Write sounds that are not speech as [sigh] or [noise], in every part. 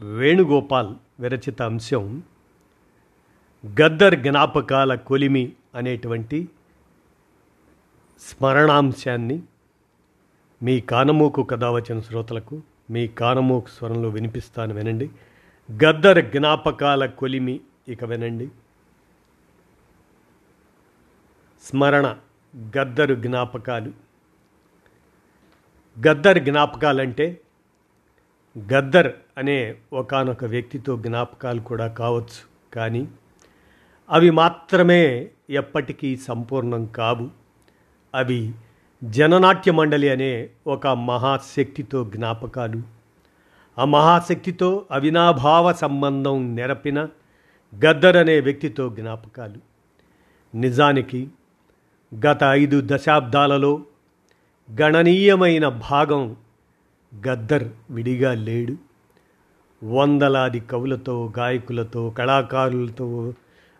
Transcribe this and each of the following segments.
వేణుగోపాల్ విరచిత అంశం గద్దర్ జ్ఞాపకాల కొలిమి అనేటువంటి స్మరణాంశాన్ని మీ కానమోకు కథ వచ్చిన శ్రోతలకు మీ కానమోకు స్వరంలో వినిపిస్తాను వినండి. గద్దర్ జ్ఞాపకాల కొలిమి ఇక వినండి. స్మరణ గద్దరు జ్ఞాపకాలు. గద్దర్ జ్ఞాపకాలంటే గద్దర్ అనే ఒకానొక వ్యక్తితో జ్ఞాపకాలు కూడా కావచ్చు కానీ అవి మాత్రమే ఎప్పటికీ సంపూర్ణం కావు. అవి జననాట్య మండలి అనే ఒక మహాశక్తితో జ్ఞాపకాలు. ఆ మహాశక్తితో అవినాభావ సంబంధం నెరపిన గద్దర్ అనే వ్యక్తితో జ్ఞాపకాలు. నిజానికి గత ఐదు దశాబ్దాలలో గణనీయమైన భాగం గద్దర్ విడిగా లేడు. వందలాది కవులతో గాయకులతో కళాకారులతో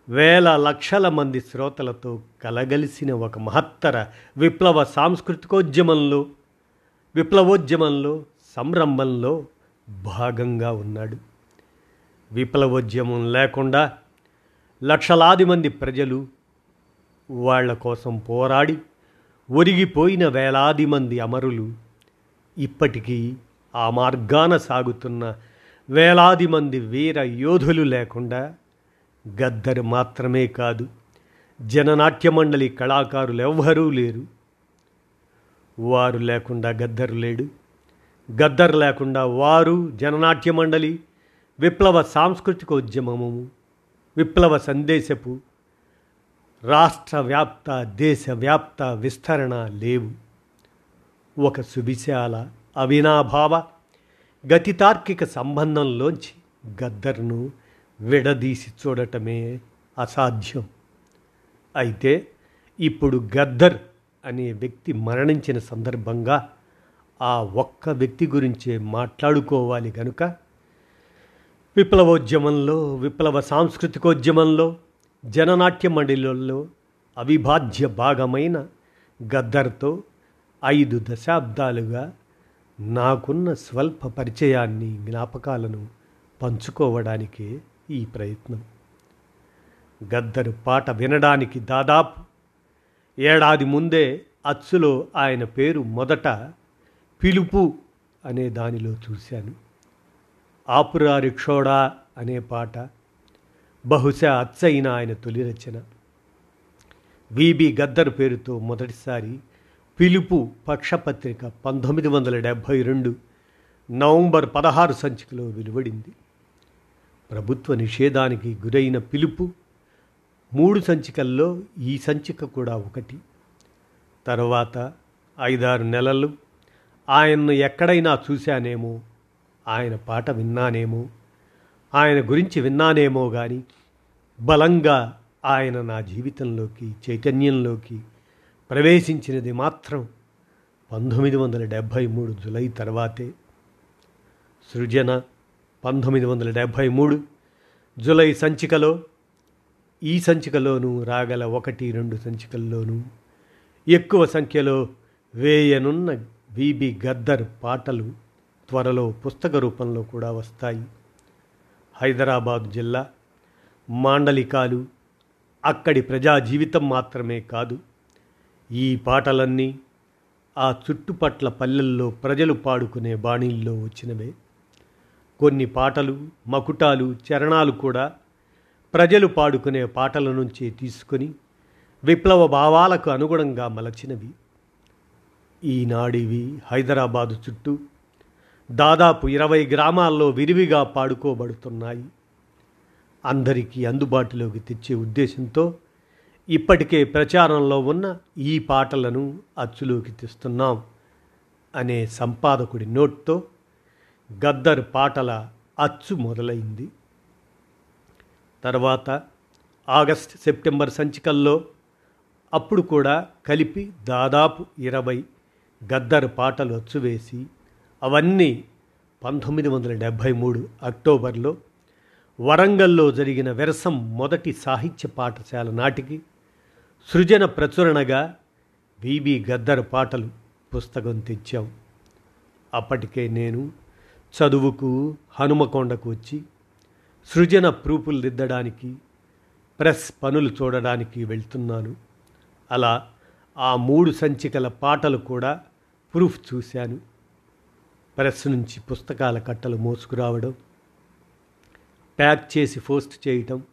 వేల లక్షల మంది శ్రోతలతో కలగలిసిన ఒక మహత్తర విప్లవ సాంస్కృతికోద్యమంలో విప్లవోద్యమంలో సంరంభంలో భాగంగా ఉన్నాడు. విప్లవోద్యమం లేకుండా లక్షలాది మంది ప్రజలు వాళ్ళ కోసం పోరాడి ఒరిగిపోయిన వేలాది మంది అమరులు ఇప్పటికీ ఆ మార్గాన సాగుతున్న వేలాది మంది వీర యోధులు లేకుండా గద్దరు మాత్రమే కాదు జననాట్య మండలి కళాకారులు ఎవ్వరూ లేరు. వారు లేకుండా గద్దరు లేడు. గద్దరు లేకుండా వారు జననాట్య మండలి విప్లవ సాంస్కృతిక ఉద్యమము విప్లవ సందేశపు రాష్ట్ర వ్యాప్త దేశవ్యాప్త విస్తరణ లేవు. ఒక సువిశాల అవినాభావ గతితార్కిక సంబంధంలోంచి గద్దర్ను విడదీసి చూడటమే అసాధ్యం. అయితే ఇప్పుడు గద్దర్ అనే వ్యక్తి మరణించిన సందర్భంగా ఆ ఒక్క వ్యక్తి గురించే మాట్లాడుకోవాలి కనుక విప్లవోద్యమంలో విప్లవ సాంస్కృతికోద్యమంలో జననాట్య మండలిలో అవిభాజ్య భాగమైన గద్దర్తో ఐదు దశాబ్దాలుగా నాకున్న స్వల్ప పరిచయాన్ని జ్ఞాపకాలను పంచుకోవడానికే ఈ ప్రయత్నం. గద్దరు పాట వినడానికి దాదాపు ఏడాది ముందే అచ్చులో ఆయన పేరు మొదట పిలుపు అనే దానిలో చూశాను. ఆపురా రిక్షోడా అనే పాట బహుశా అచ్చయిన ఆయన తొలి రచన. విబి గద్దర్ పేరుతో మొదటిసారి పిలుపు పక్షపత్రిక పంతొమ్మిది వందల డెబ్భై రెండు నవంబర్ పదహారు సంచికలో వెలువడింది. ప్రభుత్వ నిషేధానికి గురైన పిలుపు మూడు సంచికల్లో ఈ సంచిక కూడా ఒకటి. తర్వాత ఐదారు నెలలు ఆయన్ను ఎక్కడైనా చూశానేమో ఆయన పాట విన్నానేమో ఆయన గురించి విన్నానేమో కానీ బలంగా ఆయన నా జీవితంలోకి చైతన్యంలోకి ప్రవేశించినది మాత్రం పంతొమ్మిది వందల డెబ్భై మూడు జులై తర్వాతే. సృజన పంతొమ్మిది వందల డెబ్భై మూడు జులై సంచికలో ఈ సంచికలోనూ రాగల ఒకటి రెండు సంచికల్లోనూ ఎక్కువ సంఖ్యలో వేయనున్న బీబి గద్దర్ పాటలు త్వరలో పుస్తక రూపంలో కూడా వస్తాయి. హైదరాబాద్ జిల్లా మాండలికాలు అక్కడి ప్రజా జీవితం మాత్రమే కాదు ఈ పాటలన్నీ ఆ చుట్టుపట్ల పల్లెల్లో ప్రజలు పాడుకునే బాణీల్లో వచ్చినవే. కొన్ని పాటలు మకుటాలు చరణాలు కూడా ప్రజలు పాడుకునే పాటల నుంచి తీసుకొని విప్లవ భావాలకు అనుగుణంగా మలచినవి. ఈనాడివి హైదరాబాదు చుట్టూ దాదాపు ఇరవై గ్రామాల్లో విరివిగా పాడుకోబడుతున్నాయి. అందరికీ అందుబాటులోకి తెచ్చే ఉద్దేశంతో ఇప్పటికే ప్రచారంలో ఉన్న ఈ పాటలను అచ్చులోకి తెస్తున్నాం అనే సంపాదకుడి నోట్తో గద్దర్ పాటల అచ్చు మొదలైంది. తర్వాత ఆగస్ట్ సెప్టెంబర్ సంచికల్లో అప్పుడు కూడా కలిపి దాదాపు ఇరవై గద్దర్ పాటలు అచ్చువేసి అవన్నీ పంతొమ్మిది వందల డెబ్భై మూడు అక్టోబర్లో వరంగల్లో జరిగిన వెరసం మొదటి సాహిత్య పాఠశాల నాటికి సృజన ప్రచురణగా బీబీ గద్దర్ పాటలు పుస్తకం తెచ్చాం. అప్పటికే నేను చదువుకు హనుమకొండకు వచ్చి సృజన ప్రూపులు దిద్దడానికి ప్రెస్ పనులు చూడడానికి వెళ్తున్నాను. అలా ఆ మూడు సంచికల పాటలు కూడా ప్రూఫ్ చూశాను. ప్రెస్ నుంచి పుస్తకాల కట్టలు మోసుకురావడం ప్యాక్ చేసి పోస్ట్ చేయటం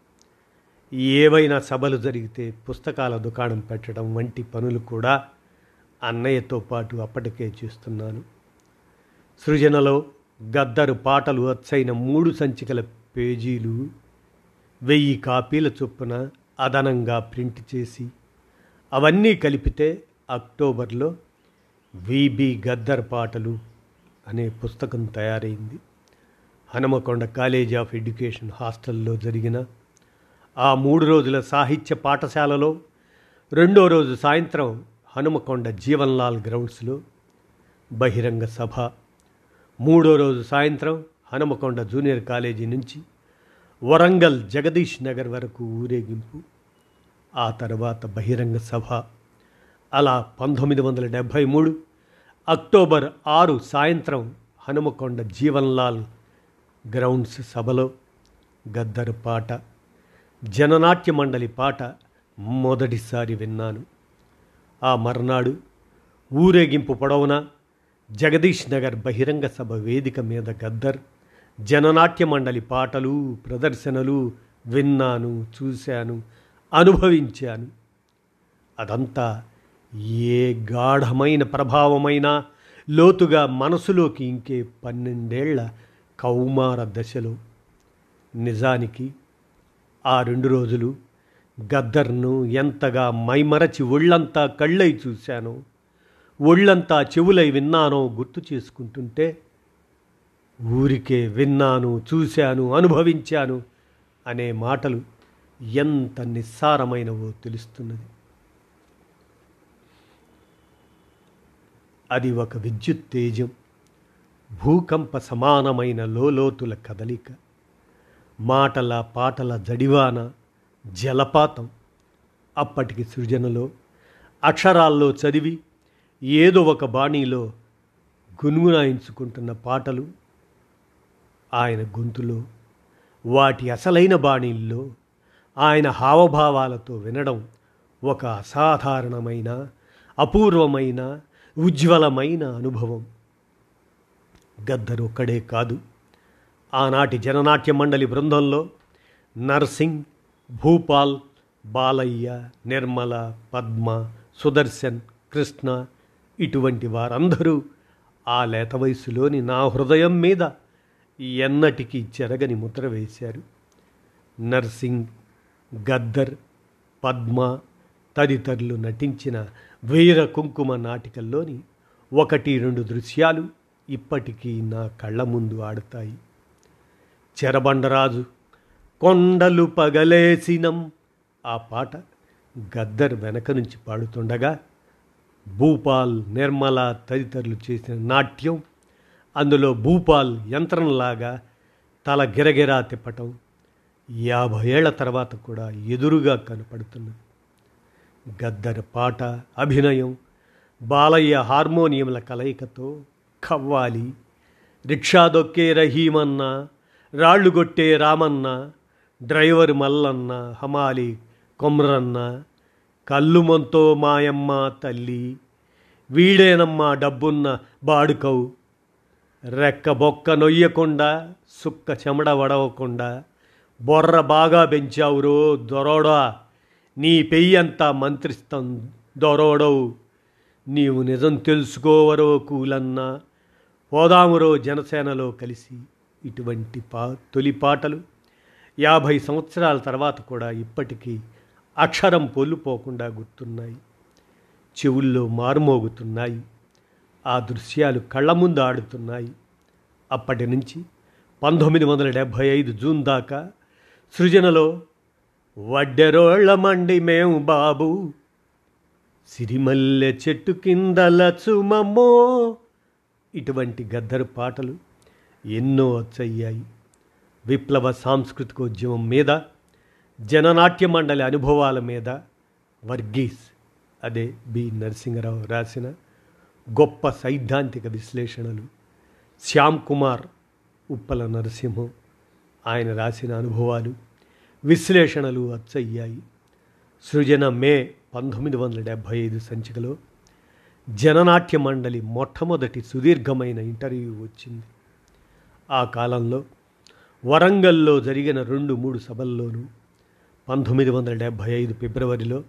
ఏవైనా సభలు జరిగితే పుస్తకాల దుకాణం పెట్టడం వంటి పనులు కూడా అన్నయ్యతో పాటు అప్పటికే చేస్తున్నాను. సృజనలో గద్దరు పాటలు అచ్చైన మూడు సంచికల పేజీలు వెయ్యి కాపీల చొప్పున అదనంగా ప్రింట్ చేసి అవన్నీ కలిపితే అక్టోబర్లో విబి గద్దర్ పాటలు అనే పుస్తకం తయారైంది. హనుమకొండ కాలేజ్ ఆఫ్ ఎడ్యుకేషన్ హాస్టల్లో జరిగిన ఆ మూడు రోజుల సాహిత్య పాఠశాలలో రెండో రోజు సాయంత్రం హనుమకొండ జీవన్లాల్ గ్రౌండ్స్లో బహిరంగ సభ మూడో రోజు సాయంత్రం హనుమకొండ జూనియర్ కాలేజీ నుంచి వరంగల్ జగదీష్ నగర్ వరకు ఊరేగింపు ఆ తర్వాత బహిరంగ సభ. అలా పంతొమ్మిది వందల డెబ్భై మూడు అక్టోబర్ ఆరు సాయంత్రం హనుమకొండ జీవన్లాల్ గ్రౌండ్స్ సభలో గద్దరు పాట జననాట్య మండలి పాట మొదటిసారి విన్నాను. ఆ మర్నాడు ఊరేగింపు పొడవున జగదీష్ నగర్ బహిరంగ సభ వేదిక మీద గద్దర్ జననాట్య మండలి పాటలు ప్రదర్శనలు విన్నాను చూశాను అనుభవించాను. అదంతా ఏ గాఢమైన ప్రభావమైనా లోతుగా మనసులోకి ఇంకే పన్నెండేళ్ళ కౌమార దశలో. నిజానికి ఆ రెండు రోజులు గద్దర్ను ఎంతగా మైమరచి ఒళ్ళంతా కళ్ళై చూశానో ఒళ్ళంతా చెవులై విన్నానో గుర్తు చేసుకుంటుంటే ఊరికే విన్నాను చూశాను అనుభవించాను అనే మాటలు ఎంత నిస్సారమైనవో తెలుస్తున్నది. అది ఒక విద్యుత్ తేజం భూకంప సమానమైన లోలోతుల కదలిక. మాటల పాటల జడివాన జలపాతం. అప్పటికి సృజనలో అక్షరాల్లో చదివి ఏదో ఒక బాణీలో గునుగునాయించుకుంటున్న పాటలు ఆయన గొంతులో వాటి అసలైన బాణీల్లో ఆయన హావభావాలతో వినడం ఒక అసాధారణమైన అపూర్వమైన ఉజ్వలమైన అనుభవం. గద్దరు ఒక్కడే కాదు. ఆనాటి జననాట్య మండలి బృందంలో నర్సింగ్ భూపాల్ బాలయ్య నిర్మల పద్మ సుదర్శన్ కృష్ణ ఇటువంటి వారందరూ ఆ లేత వయసులోని నా హృదయం మీద ఎన్నటికీ చెరగని ముద్ర వేశారు. నర్సింగ్ గద్దర్ పద్మ తదితరులు నటించిన వీర కుంకుమ నాటికల్లోని ఒకటి రెండు దృశ్యాలు ఇప్పటికీ నా కళ్ళ ముందు ఆడతాయి. చెరబండరాజు కొండలు పగలేసినం. ఆ పాట గద్దర్ వెనక నుంచి పాడుతుండగా భూపాల్ నిర్మల తదితరులు చేసిన నాట్యం అందులో భూపాల్ యంత్రంలాగా తల గిరగిరా తిప్పటం యాభై ఏళ్ళ తర్వాత కూడా ఎదురుగా కనపడుతున్నది. గద్దర్ పాట అభినయం బాలయ్య హార్మోనియంల కలయికతో కవ్వాలి రిక్షా దొక్కే రహీమన్న రాళ్ళు కొట్టే రామన్న డ్రైవర్ మల్లన్న హమాలి కొమ్రన్న కల్లుమంతో మాయమ్మ తల్లి వీడేనమ్మా డబ్బున్న బాడుకవు. రెక్క బొక్క నొయ్యకుండా సుక్క చెమడ వడవకుండా బొర్ర బాగా పెంచావురో దొరోడా నీ పెయ్యంతా మంత్రిస్తం దొరోడవు. నీవు నిజం తెలుసుకోవరో కూలన్నా పోదామురో జనసేనలో కలిసి. ఇటువంటి పా తొలి పాటలు. యాభై సంవత్సరాల తర్వాత కూడా ఇప్పటికీ అక్షరం పొల్లుపోకుండా గుర్తున్నాయి. చెవుల్లో మారుమోగుతున్నాయి. ఆ దృశ్యాలు కళ్ళ ముందు ఆడుతున్నాయి. అప్పటి నుంచి పంతొమ్మిది వందల డెబ్భై ఐదు జూన్ దాకా సృజనలో వడ్డెరోళ్ళ మండి మేము బాబు సిరిమల్లె చెట్టు కిందల చుమమ్మో ఇటువంటి గద్దరు పాటలు ఎన్నో వచ్చయ్యాయి. విప్లవ సాంస్కృతికోద్యమం మీద జననాట్య మండలి అనుభవాల మీద వర్గీస్ అదే బి. నరసింహరావు రాసిన గొప్ప సైద్ధాంతిక విశ్లేషణలు. శ్యామ్ కుమార్ ఉప్పల నరసింహం ఆయన రాసిన అనుభవాలు విశ్లేషణలు అచ్చయ్యాయి సృజన మే పంతొమ్మిది వందల డెబ్భై ఐదు సంచికలో జననాట్య మండలి మొట్టమొదటి సుదీర్ఘమైన ఇంటర్వ్యూ వచ్చింది. ఆ కాలంలో వరంగల్లో జరిగిన రెండు మూడు సభల్లోనూ పంతొమ్మిది వందల డెబ్భై ఐదు ఫిబ్రవరిలో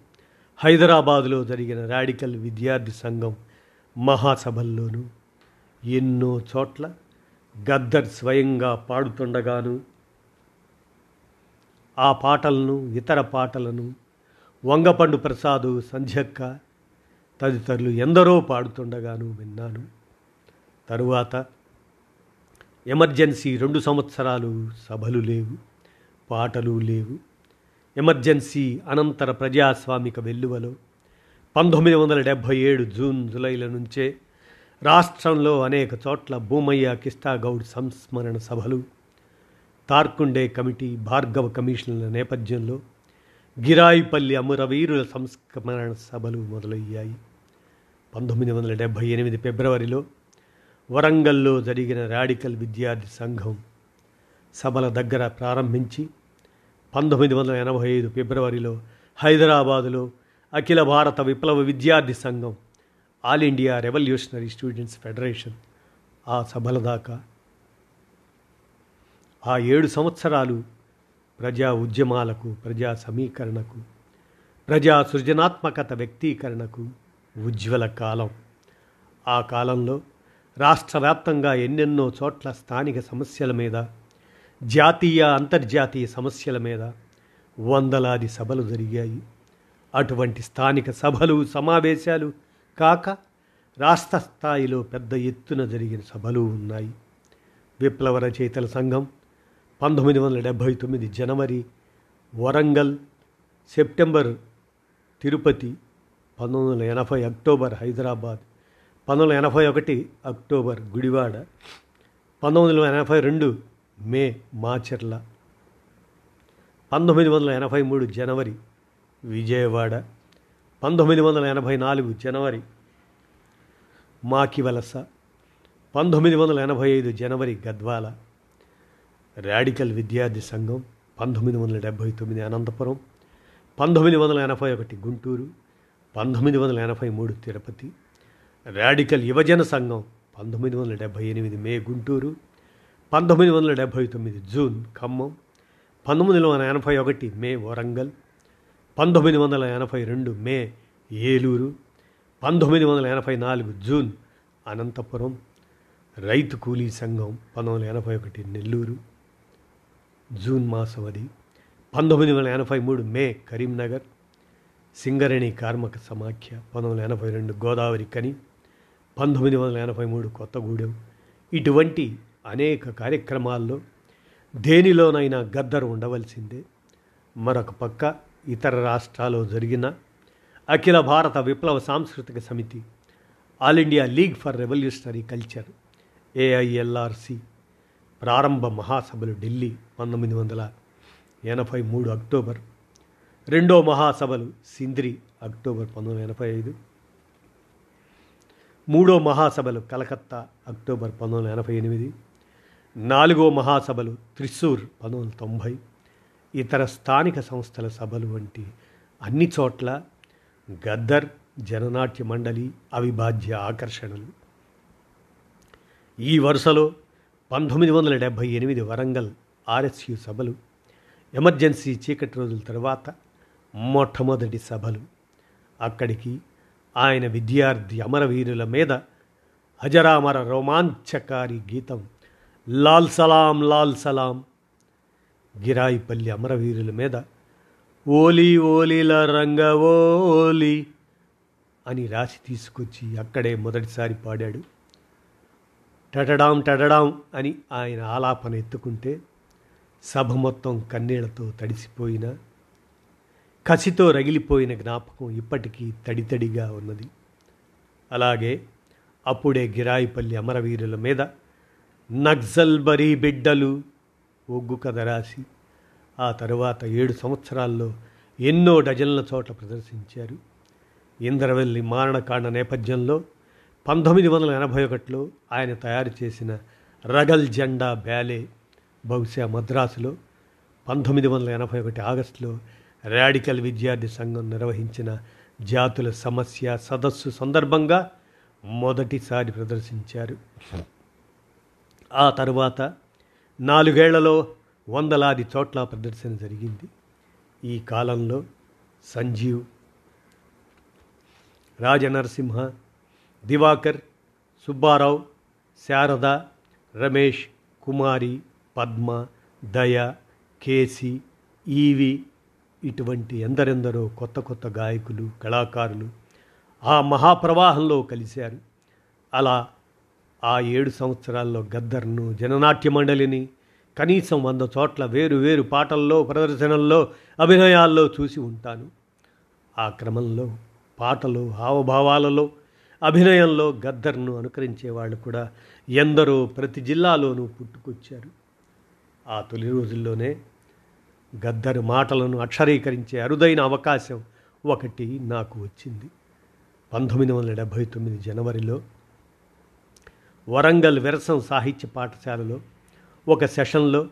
హైదరాబాదులో జరిగిన రాడికల్ విద్యార్థి సంఘం మహాసభల్లోనూ ఎన్నో చోట్ల గద్దర్ స్వయంగా పాడుతుండగాను ఆ పాటలను ఇతర పాటలను వంగపండు ప్రసాదు సంధ్యక్క తదితరులు ఎందరో పాడుతుండగాను విన్నాను. తరువాత ఎమర్జెన్సీ రెండు సంవత్సరాలు సభలు లేవు పాటలు లేవు. ఎమర్జెన్సీ అనంతర ప్రజాస్వామిక వెల్లువలో పంతొమ్మిది వందల డెబ్భై ఏడు జూన్ జులైల నుంచే రాష్ట్రంలో అనేక చోట్ల భూమయ్య కిస్తాగౌడ్ సంస్మరణ సభలు తార్కుండే కమిటీ భార్గవ కమిషన్ల నేపథ్యంలో గిరాయిపల్లి అమరవీరుల సంస్మరణ సభలు మొదలయ్యాయి. పంతొమ్మిది వందల డెబ్భై ఎనిమిది ఫిబ్రవరిలో వరంగల్లో జరిగిన రాడికల్ విద్యార్థి సంఘం సభల దగ్గర ప్రారంభించి పంతొమ్మిది వందల ఎనభై ఐదు ఫిబ్రవరిలో హైదరాబాదులో అఖిల భారత విప్లవ విద్యార్థి సంఘం all India revolutionary students federation ఆ సభల దాకా. ఆ ఏడు సంవత్సరాలు ప్రజా ఉద్యమాలకు ప్రజా సమీకరణకు ప్రజా సృజనాత్మకత వ్యక్తీకరణకు ఉజ్వల కాలం. ఆ కాలంలో రాష్ట్ర వ్యాప్తంగా ఎన్నెన్నో చోట్ల స్థానిక సమస్యల మీద జాతీయ అంతర్జాతీయ సమస్యల మీద వందలాది సభలు జరిగాయి. అటువంటి స్థానిక సభలు సమావేశాలు కాక రాష్ట్ర స్థాయిలో పెద్ద ఎత్తున జరిగిన సభలు ఉన్నాయి. విప్లవ రచయితల సంఘం పంతొమ్మిది వందల డెబ్భై తొమ్మిది జనవరి వరంగల్ సెప్టెంబర్ తిరుపతి పంతొమ్మిది వందల ఎనభై అక్టోబర్ హైదరాబాద్ పంతొమ్మిది వందల ఎనభై ఒకటి అక్టోబర్ గుడివాడ పంతొమ్మిది వందల ఎనభై రెండు మే మాచర్ల పంతొమ్మిది వందల ఎనభై మూడు జనవరి విజయవాడ పంతొమ్మిది వందల ఎనభై నాలుగు జనవరి మాకివలస పంతొమ్మిది వందల ఎనభై ఐదు జనవరి గద్వాల రాడికల్ విద్యార్థి సంఘం పంతొమ్మిది వందల డెబ్భై తొమ్మిది అనంతపురం పంతొమ్మిది వందల ఎనభై ఒకటి గుంటూరు పంతొమ్మిది వందల ఎనభై మూడు తిరుపతి రాడికల్ యువజన సంఘం పంతొమ్మిది వందల డెబ్భై ఎనిమిది మే గుంటూరు పంతొమ్మిది వందల డెబ్భై తొమ్మిది జూన్ ఖమ్మం పంతొమ్మిది వందల ఎనభై ఒకటి మే వరంగల్ పంతొమ్మిది వందల ఎనభై రెండు మే ఏలూరు పంతొమ్మిది వందల ఎనభై నాలుగు జూన్ అనంతపురం రైతు కూలీ సంఘం పంతొమ్మిది వందల ఎనభై ఒకటి నెల్లూరు జూన్ మాసం అది పంతొమ్మిది వందల ఎనభై మూడు మే కరీంనగర్ సింగరేణి కార్మిక సమాఖ్య పంతొమ్మిది వందల ఎనభై రెండు గోదావరి కని పంతొమ్మిది వందల ఎనభై మూడు కొత్తగూడెం. ఇటువంటి అనేక కార్యక్రమాల్లో దేనిలోనైనా గద్దరు ఉండవలసిందే. మరొక పక్క ఇతర రాష్ట్రాల్లో జరిగిన అఖిల భారత విప్లవ సాంస్కృతిక సమితి all India league for revolutionary culture AILRC ప్రారంభ మహాసభలు ఢిల్లీ పంతొమ్మిది వందల ఎనభై మూడు అక్టోబర్. రెండో మహాసభలు సింద్రి అక్టోబర్ పంతొమ్మిది ఎనభై ఐదు. మూడో మహాసభలు కలకత్తా అక్టోబర్ పంతొమ్మిది వందల ఎనభై ఎనిమిది. నాలుగో మహాసభలు త్రిశూర్ పంతొమ్మిది వందల తొంభై. ఇతర స్థానిక సంస్థల సభలు వంటి అన్ని చోట్ల గద్దర్ జననాట్య మండలి అవిభాజ్య ఆకర్షణలు. ఈ వరుసలో పంతొమ్మిది వందల డెబ్భై ఎనిమిది వరంగల్ ఆర్ఎస్యు సభలు ఎమర్జెన్సీ చీకటి రోజుల తర్వాత మొట్టమొదటి సభలు. అక్కడికి ఆయన విద్యార్థి అమరవీరుల మీద హజరామర రోమాంచకారి గీతం లాల్ సలాం లాల్ సలాం. గిరాయిపల్లి అమరవీరుల మీద ఓలీ ఓలీల రంగ ఓలీ అని రాసి తీసుకొచ్చి అక్కడే మొదటిసారి పాడాడు. టటడాం టటడాం అని ఆయన ఆలాపన ఎత్తుకుంటే సభ మొత్తం కన్నీళ్ళతో తడిసిపోయిన కసితో రగిలిపోయిన జ్ఞాపకం ఇప్పటికీ తడితడిగా ఉన్నది. అలాగే అప్పుడే గిరాయిపల్లి అమరవీరుల మీద నక్సల్బరీ బిడ్డలు ఒగ్గు కథ రాసి ఆ తరువాత ఏడు సంవత్సరాల్లో ఎన్నో డజన్ల చోట్ల ప్రదర్శించారు. ఇంద్రవెల్లి మారణకాండ నేపథ్యంలో పంతొమ్మిది వందల ఎనభై ఒకటిలో ఆయన తయారు చేసిన రగల్ జెండా బ్యాలే బహుశా మద్రాసులో పంతొమ్మిది వందల ఎనభై ఒకటి ఆగస్టులో రాడికల్ విద్యార్థి సంఘం నిర్వహించిన జాతుల సమస్య సదస్సు సందర్భంగా మొదటిసారి ప్రదర్శించారు. ఆ తరువాత నాలుగేళ్ళలో వందలాది చోట్ల ప్రదర్శన జరిగింది. ఈ కాలంలో సంజీవ్ రాజనరసింహ దివాకర్ సుబ్బారావు శారద రమేష్ కుమారి పద్మ దయ కేసి ఈవి ఇటువంటి ఎందరెందరో కొత్త కొత్త గాయకులు కళాకారులు ఆ మహాప్రవాహంలో కలిశారు. అలా ఆ ఏడు సంవత్సరాల్లో గద్దర్ను జననాట్య మండలిని కనీసం వంద చోట్ల వేరు వేరు పాటల్లో ప్రదర్శనల్లో అభినయాల్లో చూసి ఉంటాను. ఆ క్రమంలో పాటలు హావభావాలలో అభినయంలో గద్దర్ను అనుకరించే వాళ్ళు కూడా ఎందరో ప్రతి జిల్లాలోనూ పుట్టుకొచ్చారు. ఆ తొలి రోజుల్లోనే గద్దరు మాటలను అక్షరీకరించే అరుదైన అవకాశం ఒకటి నాకు వచ్చింది. పంతొమ్మిది వందల డెబ్భై తొమ్మిది జనవరిలో వరంగల్ విరసం సాహిత్య పాఠశాలలో ఒక సెషన్లో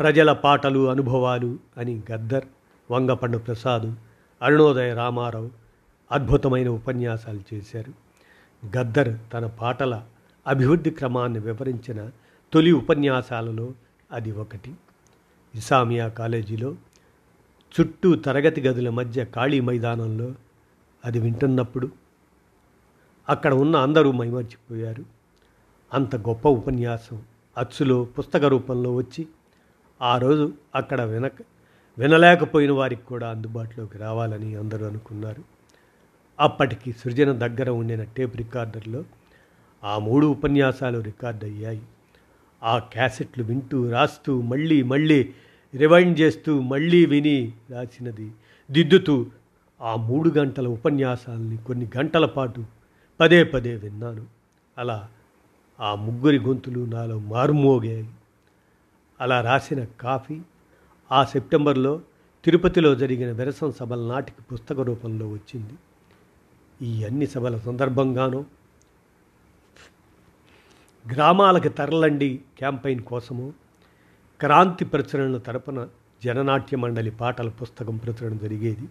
ప్రజల పాటలు అనుభవాలు అని గద్దర్ వంగపండు ప్రసాద్ అరుణోదయ రామారావు అద్భుతమైన ఉపన్యాసాలు చేశారు. గద్దర్ తన పాటల అభివృద్ధి క్రమాన్ని వివరించిన తొలి ఉపన్యాసాలలో అది ఒకటి. ఇసామియా కాలేజీలో చుట్టూ తరగతి గదుల మధ్య ఖాళీ మైదానంలో అది వింటున్నప్పుడు అక్కడ ఉన్న అందరూ మైమర్చిపోయారు. అంత గొప్ప ఉపన్యాసం అచ్చులో పుస్తక రూపంలో వచ్చి ఆ రోజు అక్కడ వినక వినలేకపోయిన వారికి కూడా అందుబాటులోకి రావాలని అందరూ అనుకున్నారు. అప్పటికి సృజన దగ్గర ఉండిన టేప్ రికార్డర్లో ఆ మూడు ఉపన్యాసాలు రికార్డ్ అయ్యాయి ఆ క్యాసెట్లు వింటూ రాస్తూ మళ్ళీ మళ్ళీ రివైండ్ చేస్తూ మళ్ళీ విని రాసినది. దిద్దుతూ ఆ మూడు గంటల ఉపన్యాసాలని కొన్ని గంటల పాటు పదే పదే విన్నాను. అలా ఆ ముగ్గురి గొంతులు నాలో మారుమోగాయి. అలా రాసిన కాఫీ ఆ సెప్టెంబర్లో తిరుపతిలో జరిగిన విరసం సభల నాటికి పుస్తక రూపంలో వచ్చింది. ఈ అన్ని సభల సందర్భంగానూ గ్రామాలకు తరలండి క్యాంపెయిన్ కోసము క్రాంతి ప్రచురణ తరపున జననాట్య మండలి పాటల పుస్తకం ప్రచురణ జరిగేది.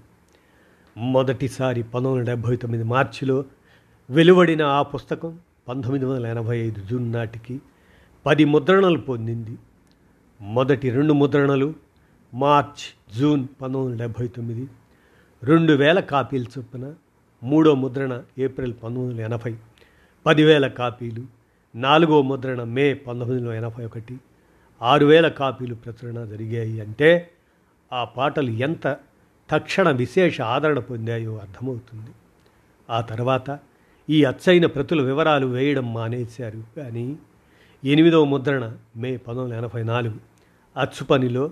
మొదటిసారి పంతొమ్మిది వందల డెబ్భై తొమ్మిది మార్చిలో వెలువడిన ఆ పుస్తకం పంతొమ్మిది వందల ఎనభై ఐదు జూన్ నాటికి పది ముద్రణలు పొందింది. మొదటి రెండు ముద్రణలు మార్చ్ జూన్ పంతొమ్మిది వందల డెబ్భై తొమ్మిది రెండు వేల కాపీలు చొప్పున మూడో ముద్రణ ఏప్రిల్ పంతొమ్మిది వందల ఎనభై పదివేల కాపీలు నాలుగో ముద్రణ మే పంతొమ్మిది వందల ఎనభై ఒకటి ఆరు వేల కాపీలు ప్రచురణ జరిగాయి అంటే ఆ పాటలు ఎంత తక్షణ విశేష ఆదరణ పొందాయో అర్థమవుతుంది. ఆ తర్వాత ఈ అచ్చైన ప్రతుల వివరాలు వేయడం మానేశారు కానీ ఎనిమిదవ ముద్రణ మే పంతొమ్మిది ఎనభై నాలుగు అచ్చు పనిలో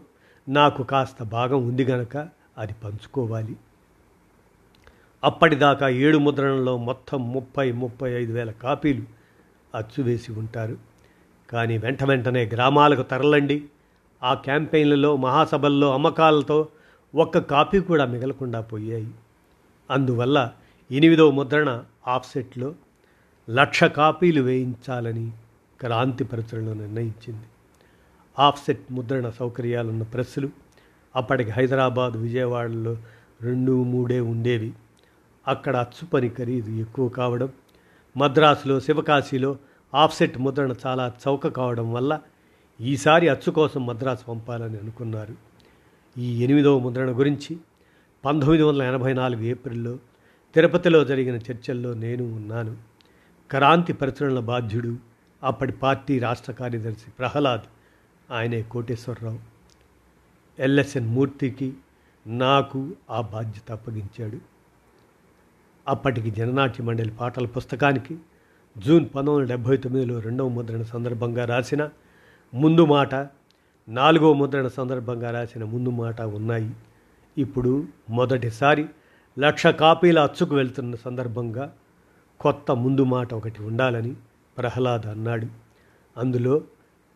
నాకు కాస్త భాగం ఉంది గనక అది పంచుకోవాలి. అప్పటిదాకా ఏడు ముద్రణలో మొత్తం ముప్పై ముప్పై ఐదు వేల కాపీలు అచ్చు వేసి ఉంటారు. కానీ వెంట వెంటనే గ్రామాలకు తరలండి. ఆ క్యాంపెయిన్లలో మహాసభల్లో అమ్మకాలతో ఒక్క కాపీ కూడా మిగలకుండా పోయాయి. అందువల్ల ఎనిమిదవ ముద్రణ ఆఫ్సెట్లో లక్ష కాపీలు వేయించాలని క్రాంతి ప్రచురణ నిర్ణయించింది. ఆఫ్సెట్ ముద్రణ సౌకర్యాలున్న ప్రెస్సులు అప్పటికి హైదరాబాద్ విజయవాడలో రెండు మూడే ఉండేవి. అక్కడ అచ్చు పని ఖరీదు ఎక్కువ కావడం మద్రాసులో శివకాశీలో ఆఫ్సెట్ ముద్రణ చాలా చౌక కావడం వల్ల ఈసారి అచ్చు కోసం మద్రాసు పంపాలని అనుకున్నారు. ఈ ఎనిమిదవ ముద్రణ గురించి పంతొమ్మిది వందల ఎనభై నాలుగు ఏప్రిల్లో తిరుపతిలో జరిగిన చర్చల్లో నేను ఉన్నాను. క్రాంతి పరిచరణల బాధ్యుడు అప్పటి పార్టీ రాష్ట్ర కార్యదర్శి ప్రహ్లాద్ ఆయనే కోటేశ్వరరావు. ఎల్ఎస్ఎన్ మూర్తికి నాకు ఆ బాధ్యత అప్పగించాడు. అప్పటికి జననాట్య మండలి పాటల పుస్తకానికి జూన్ పంతొమ్మిది వందల డెబ్భై తొమ్మిదిలో రెండవ ముద్రణ సందర్భంగా రాసిన ముందు మాట నాలుగవ ముద్రణ సందర్భంగా రాసిన ముందు మాట ఉన్నాయి. ఇప్పుడు మొదటిసారి లక్ష కాపీల అచ్చుకు వెళ్తున్న సందర్భంగా కొత్త ముందు మాట ఒకటి ఉండాలని ప్రహ్లాద్ అన్నాడు. అందులో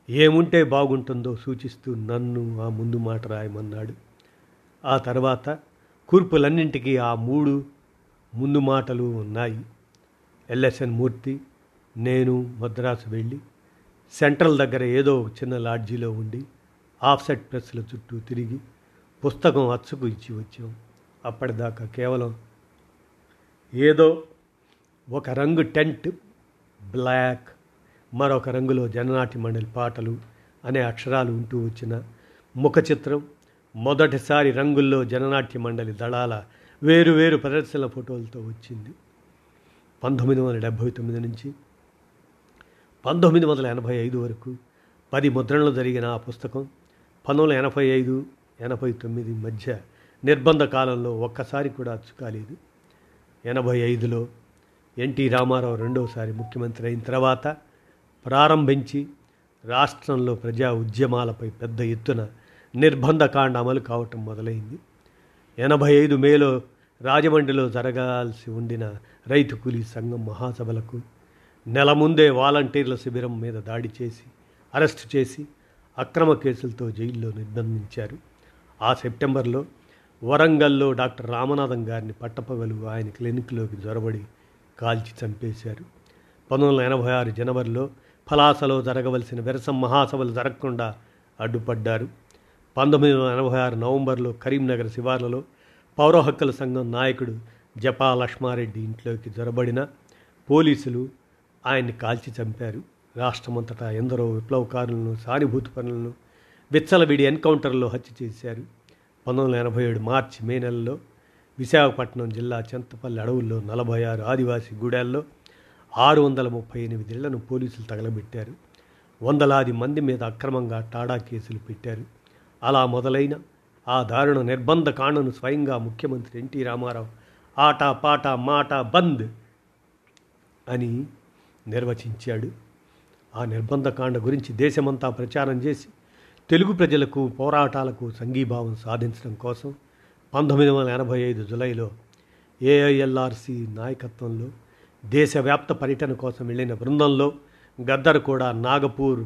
ఏముంటే బాగుంటుందో సూచిస్తూ నన్ను ఆ ముందు మాట రాయమన్నాడు. ఆ తర్వాత కూర్పులన్నింటికీ ఆ మూడు ముందు మాటలు ఉన్నాయి. ఎల్ఎస్ఎన్ మూర్తి నేను మద్రాసు వెళ్ళి సెంట్రల్ దగ్గర ఏదో ఒక చిన్న లాడ్జీలో ఉండి ఆఫ్సెట్ ప్రెస్ల చుట్టూ తిరిగి పుస్తకం అచ్చుకు ఇచ్చి వచ్చాం. అప్పటిదాకా కేవలం ఏదో ఒక రంగు టెంట్ బ్లాక్ మరొక రంగులో జననాటి మండలి పాటలు అనే అక్షరాలు ఉంటూ వచ్చిన ముఖ చిత్రం మొదటిసారి రంగుల్లో జననాట్య మండలి దళాల వేరు వేరు ప్రదర్శనల ఫోటోలతో వచ్చింది. పంతొమ్మిది వందల డెబ్భై తొమ్మిది నుంచి పంతొమ్మిది వందల ఎనభై ఐదు వరకు పది ముద్రణలు జరిగిన ఆ పుస్తకం పంతొమ్మిది ఎనభై ఐదు ఎనభై తొమ్మిది మధ్య నిర్బంధ కాలంలో ఒక్కసారి కూడా అచ్చు కాలేదు ఎనభై ఐదులో ఎన్టీ రామారావు రెండోసారి ముఖ్యమంత్రి అయిన తర్వాత ప్రారంభించి రాష్ట్రంలో ప్రజా ఉద్యమాలపై పెద్ద ఎత్తున నిర్బంధకాండ అమలు కావటం మొదలైంది. ఎనభై ఐదు మేలో రాజమండ్రిలో జరగాల్సి ఉండిన రైతు కూలీ సంఘం మహాసభలకు నెల ముందే వాలంటీర్ల శిబిరం మీద దాడి చేసి అరెస్టు చేసి అక్రమ కేసులతో జైల్లో నిర్బంధించారు. ఆ సెప్టెంబర్లో వరంగల్లో డాక్టర్ రామనాథం గారిని పట్టపగలు ఆయన క్లినిక్లోకి జొరబడి కాల్చి చంపేశారు. పంతొమ్మిది వందల ఎనభై ఆరు జనవరిలో పలాసలో జరగవలసిన విరసం మహాసభలు జరగకుండా అడ్డుపడ్డారు. పంతొమ్మిది వందల ఎనభై ఆరు నవంబర్లో కరీంనగర్ శివార్లలో పౌర హక్కుల సంఘం నాయకుడు జపా లక్ష్మారెడ్డి ఇంట్లోకి జొరబడిన పోలీసులు ఆయన్ని కాల్చి చంపారు. రాష్ట్రమంతటా ఎందరో విప్లవకారులను సానుభూతి పనులను విచ్చలవిడి ఎన్కౌంటర్లో హత్య చేశారు. పంతొమ్మిది వందల ఎనభై ఏడు మార్చి మే నెలలో విశాఖపట్నం జిల్లా చింతపల్లి అడవుల్లో నలభై ఆరు ఆదివాసీ గూడాల్లో ఆరు వందల ముప్పై ఎనిమిది ఇళ్ళను పోలీసులు తగలబెట్టారు. వందలాది మంది మీద అక్రమంగా టాడా కేసులు పెట్టారు. అలా మొదలైన ఆ దారుణ నిర్బంధ కాండను స్వయంగా ముఖ్యమంత్రి ఎన్టీ రామారావు ఆట పాట మాట బంద్ అని నిర్వచించాడు. ఆ నిర్బంధకాండ గురించి దేశమంతా ప్రచారం చేసి తెలుగు ప్రజలకు పోరాటాలకు సంఘీభావం సాధించడం కోసం పంతొమ్మిది వందల ఎనభై ఐదు జులైలో ఏఐఎల్ఆర్సి నాయకత్వంలో దేశవ్యాప్త పర్యటన కోసం వెళ్ళిన బృందంలో గద్దర్ కూడా నాగపూర్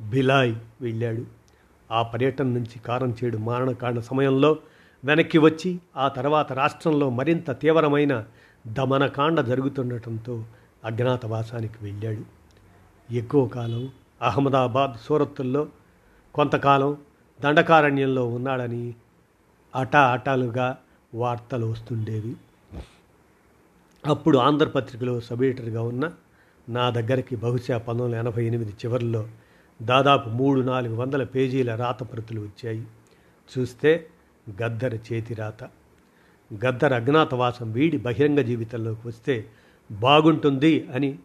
భిలాయ్ వెళ్ళాడు. ఆ పర్యటన నుంచి కారం చేడు మారణకాండ సమయంలో వెనక్కి వచ్చి ఆ తర్వాత రాష్ట్రంలో మరింత తీవ్రమైన దమనకాండ జరుగుతుండటంతో అజ్ఞాతవాసానికి వెళ్ళాడు. ఎక్కువ కాలం అహ్మదాబాద్ సూరత్తుల్లో కొంతకాలం దండకారణ్యంలో ఉన్నాడని అటా అటాలుగా వార్తలు వస్తుండేవి. అప్పుడు ఆంధ్రపత్రికలో సబ్ ఉన్న నా దగ్గరికి బహుశా పంతొమ్మిది వందల ఎనభై ఎనిమిది చివరిలో దాదాపు మూడు నాలుగు వందల పేజీల రాతప్రతులు వచ్చాయి. చూస్తే గద్దర్ చేతి రాత గద్దర్ అజ్ఞాతవాసం వీడి బహిరంగ జీవితంలోకి వస్తే బాగుంటుంది అని.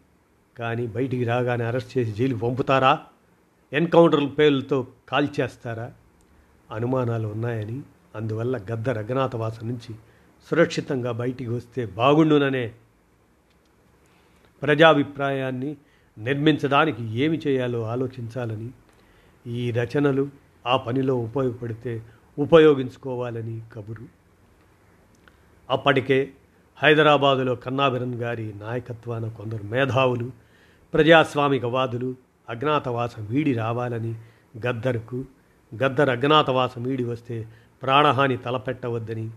కానీ బయటికి రాగానే అరెస్ట్ చేసి జైలు పంపుతారా? ఎన్కౌంటర్ పేర్లతో కాల్చేస్తారా అనుమానాలు ఉన్నాయని. అందువల్ల గద్ద అజ్ఞాతవాసం నుంచి సురక్షితంగా బయటికి వస్తే బాగుండుననే ప్రజాభిప్రాయాన్ని నిర్మించడానికి ఏమి చేయాలో ఆలోచించాలని. ఈ రచనలు ఆ పనిలో ఉపయోగపడితే ఉపయోగించుకోవాలని కబురు. అప్పటికే హైదరాబాదులో కన్నాభిరన్ గారి నాయకత్వాన కొందరు మేధావులు ప్రజాస్వామికవాదులు అజ్ఞాతవాసం వీడి రావాలని గద్దర్కు గద్దర్ అజ్ఞాతవాసం వీడి వస్తే ప్రాణహాని తలపెట్టవద్దని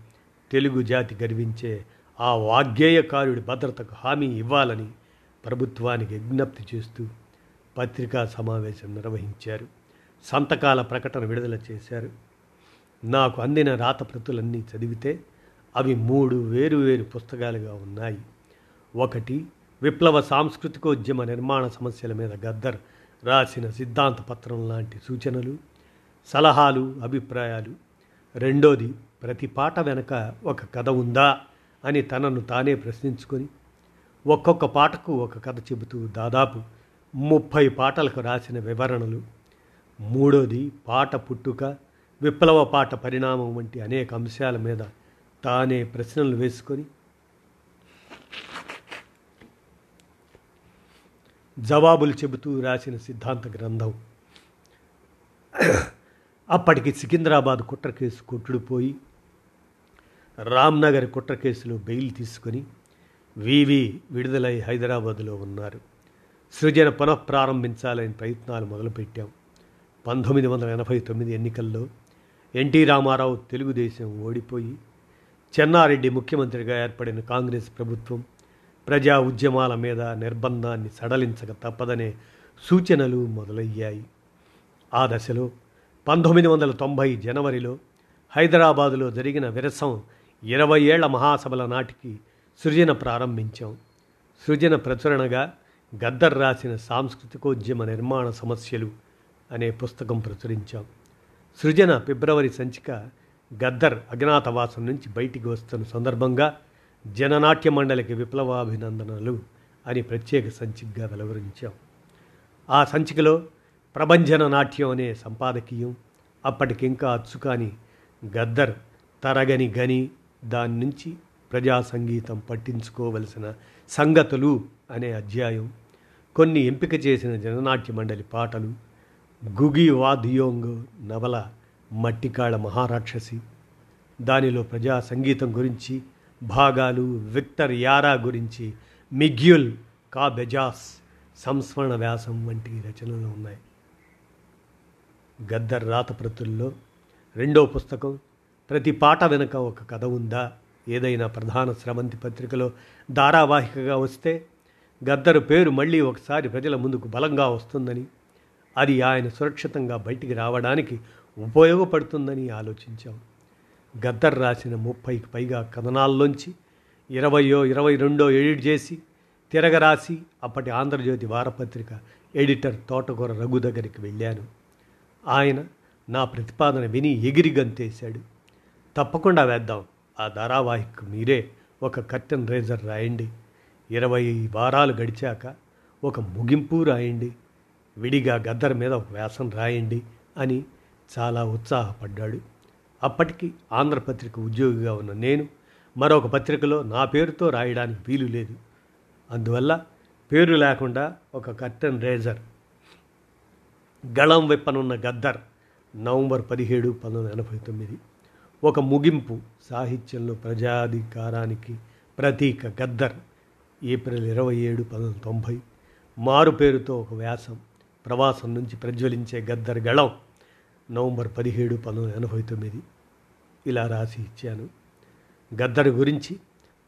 తెలుగు జాతి గర్వించే ఆ వాగ్గేయకారుడి భద్రతకు హామీ ఇవ్వాలని ప్రభుత్వానికి విజ్ఞప్తి చేస్తూ పత్రికా సమావేశం నిర్వహించారు. సంతకాల ప్రకటన విడుదల చేశారు. నాకు అందిన రాతప్రతులన్నీ చదివితే అవి మూడు వేరు వేరు పుస్తకాలుగా ఉన్నాయి. ఒకటి విప్లవ సాంస్కృతికోద్యమ నిర్మాణ సమస్యల మీద గద్దర్ రాసిన సిద్ధాంత పత్రం లాంటి సూచనలు సలహాలు అభిప్రాయాలు. రెండోది ప్రతి పాట వెనక ఒక కథ ఉందా అని తనను తానే ప్రశ్నించుకొని ఒక్కొక్క పాటకు ఒక కథ చెబుతూ దాదాపు ముప్పై పాటలకు రాసిన వివరణలు. మూడోది పాట పుట్టుక విప్లవ పాట పరిణామం వంటి అనేక అంశాల మీద తానే ప్రశ్నలు వేసుకొని జవాబులు చెబుతూ రాసిన సిద్ధాంత గ్రంథం. అప్పటికి సికింద్రాబాద్ కుట్ర కేసు కొట్టుడుపోయి రామ్నగర్ కుట్ర కేసులో బెయిల్ తీసుకొని వివి విడుదలై హైదరాబాదులో ఉన్నారు. సృజన పునఃప్రారంభించాలని ప్రయత్నాలు మొదలుపెట్టాం. పంతొమ్మిది వందల ఎనభై తొమ్మిది ఎన్నికల్లో ఎన్టీ రామారావు తెలుగుదేశం ఓడిపోయి చెన్నారెడ్డి ముఖ్యమంత్రిగా ఏర్పడిన కాంగ్రెస్ ప్రభుత్వం ప్రజా ఉద్యమాల మీద నిర్బంధాన్ని సడలించక తప్పదనే సూచనలు మొదలయ్యాయి. ఆ దశలో పంతొమ్మిది వందల తొంభై జనవరిలో హైదరాబాదులో జరిగిన విరసం ఇరవై ఏళ్ళ మహాసభల నాటికి సృజన ప్రారంభించాం. సృజన ప్రచురణగా గద్దర్ రాసిన సాంస్కృతికోద్యమ నిర్మాణ సమస్యలు అనే పుస్తకం ప్రచురించాం. సృజన ఫిబ్రవరి సంచిక గద్దర్ అజ్ఞాతవాసం నుంచి బయటికి వస్తున్న సందర్భంగా జననాట్య మండలికి విప్లవాభినందనలు అని ప్రత్యేక సంచికగా వెలువరించాం. ఆ సంచికలో ప్రభంజన నాట్యం అనే సంపాదకీయం అప్పటికింకా అచ్చుకాని గద్దర్ తరగని గని దాని నుంచి ప్రజా సంగీతం పట్టించుకోవలసిన సంగతులు అనే అధ్యాయం కొన్ని ఎంపిక చేసిన జననాట్య మండలి పాటలు గుగి వాదియోంగ్ నవల మట్టికాళ మహారాక్షసి. దానిలో ప్రజా సంగీతం గురించి భాగాలు విక్టర్ యారా గురించి మిగ్యుల్ కా బెజాస్ సంస్మరణ వ్యాసం వంటి రచనలు ఉన్నాయి. గద్దర్ రాతప్రతుల్లో రెండో పుస్తకం ప్రతి పాట వెనుక ఒక కథ ఉందా? ఏదైనా ప్రధాన స్రవంతి పత్రికలో ధారావాహికగా వస్తే గద్దరు పేరు మళ్ళీ ఒకసారి ప్రజల ముందుకు బలంగా వస్తుందని అది ఆయన సురక్షితంగా బయటికి రావడానికి ఉపయోగపడుతుందని ఆలోచించాం. గద్దర్ రాసిన ముప్పైకి పైగా కథనాల్లోంచి ఇరవయో ఇరవై రెండో ఎడిట్ చేసి తిరగరాసి అప్పటి ఆంధ్రజ్యోతి వారపత్రిక ఎడిటర్ తోటకూర రఘు దగ్గరికి వెళ్ళాను. ఆయన నా ప్రతిపాదన విని ఎగిరి గంతేశాడు. తప్పకుండా వేద్దాం. ఆ ధారావాహిక మీరే ఒక కర్టెన్ రేజర్ రాయండి. ఇరవై వారాలు గడిచాక ఒక ముగింపు రాయండి. విడిగా గద్దర్ మీద ఒక వ్యాసం రాయండి అని చాలా ఉత్సాహపడ్డాడు. అప్పటికి ఆంధ్రపత్రిక ఉద్యోగిగా ఉన్న నేను మరొక పత్రికలో నా పేరుతో రాయడానికి వీలు లేదు. అందువల్ల పేరు లేకుండా ఒక కర్టెన్ రేజర్ గళం విప్పనున్న గద్దర్ నవంబర్ పదిహేడు పంతొమ్మిది ఎనభై తొమ్మిది ఒక ముగింపు సాహిత్యంలో ప్రజాధికారానికి ప్రతీక గద్దర్ ఏప్రిల్ ఇరవై ఏడు పంతొమ్మిది తొంభై మారు పేరుతో ఒక వ్యాసం ప్రవాసం నుంచి ప్రజ్వలించే గద్దర్ గళం. నవంబర్ పదిహేడు పంతొమ్మిది ఎనభై తొమ్మిది. ఇలా రాసి ఇచ్చాను. గద్దర్ గురించి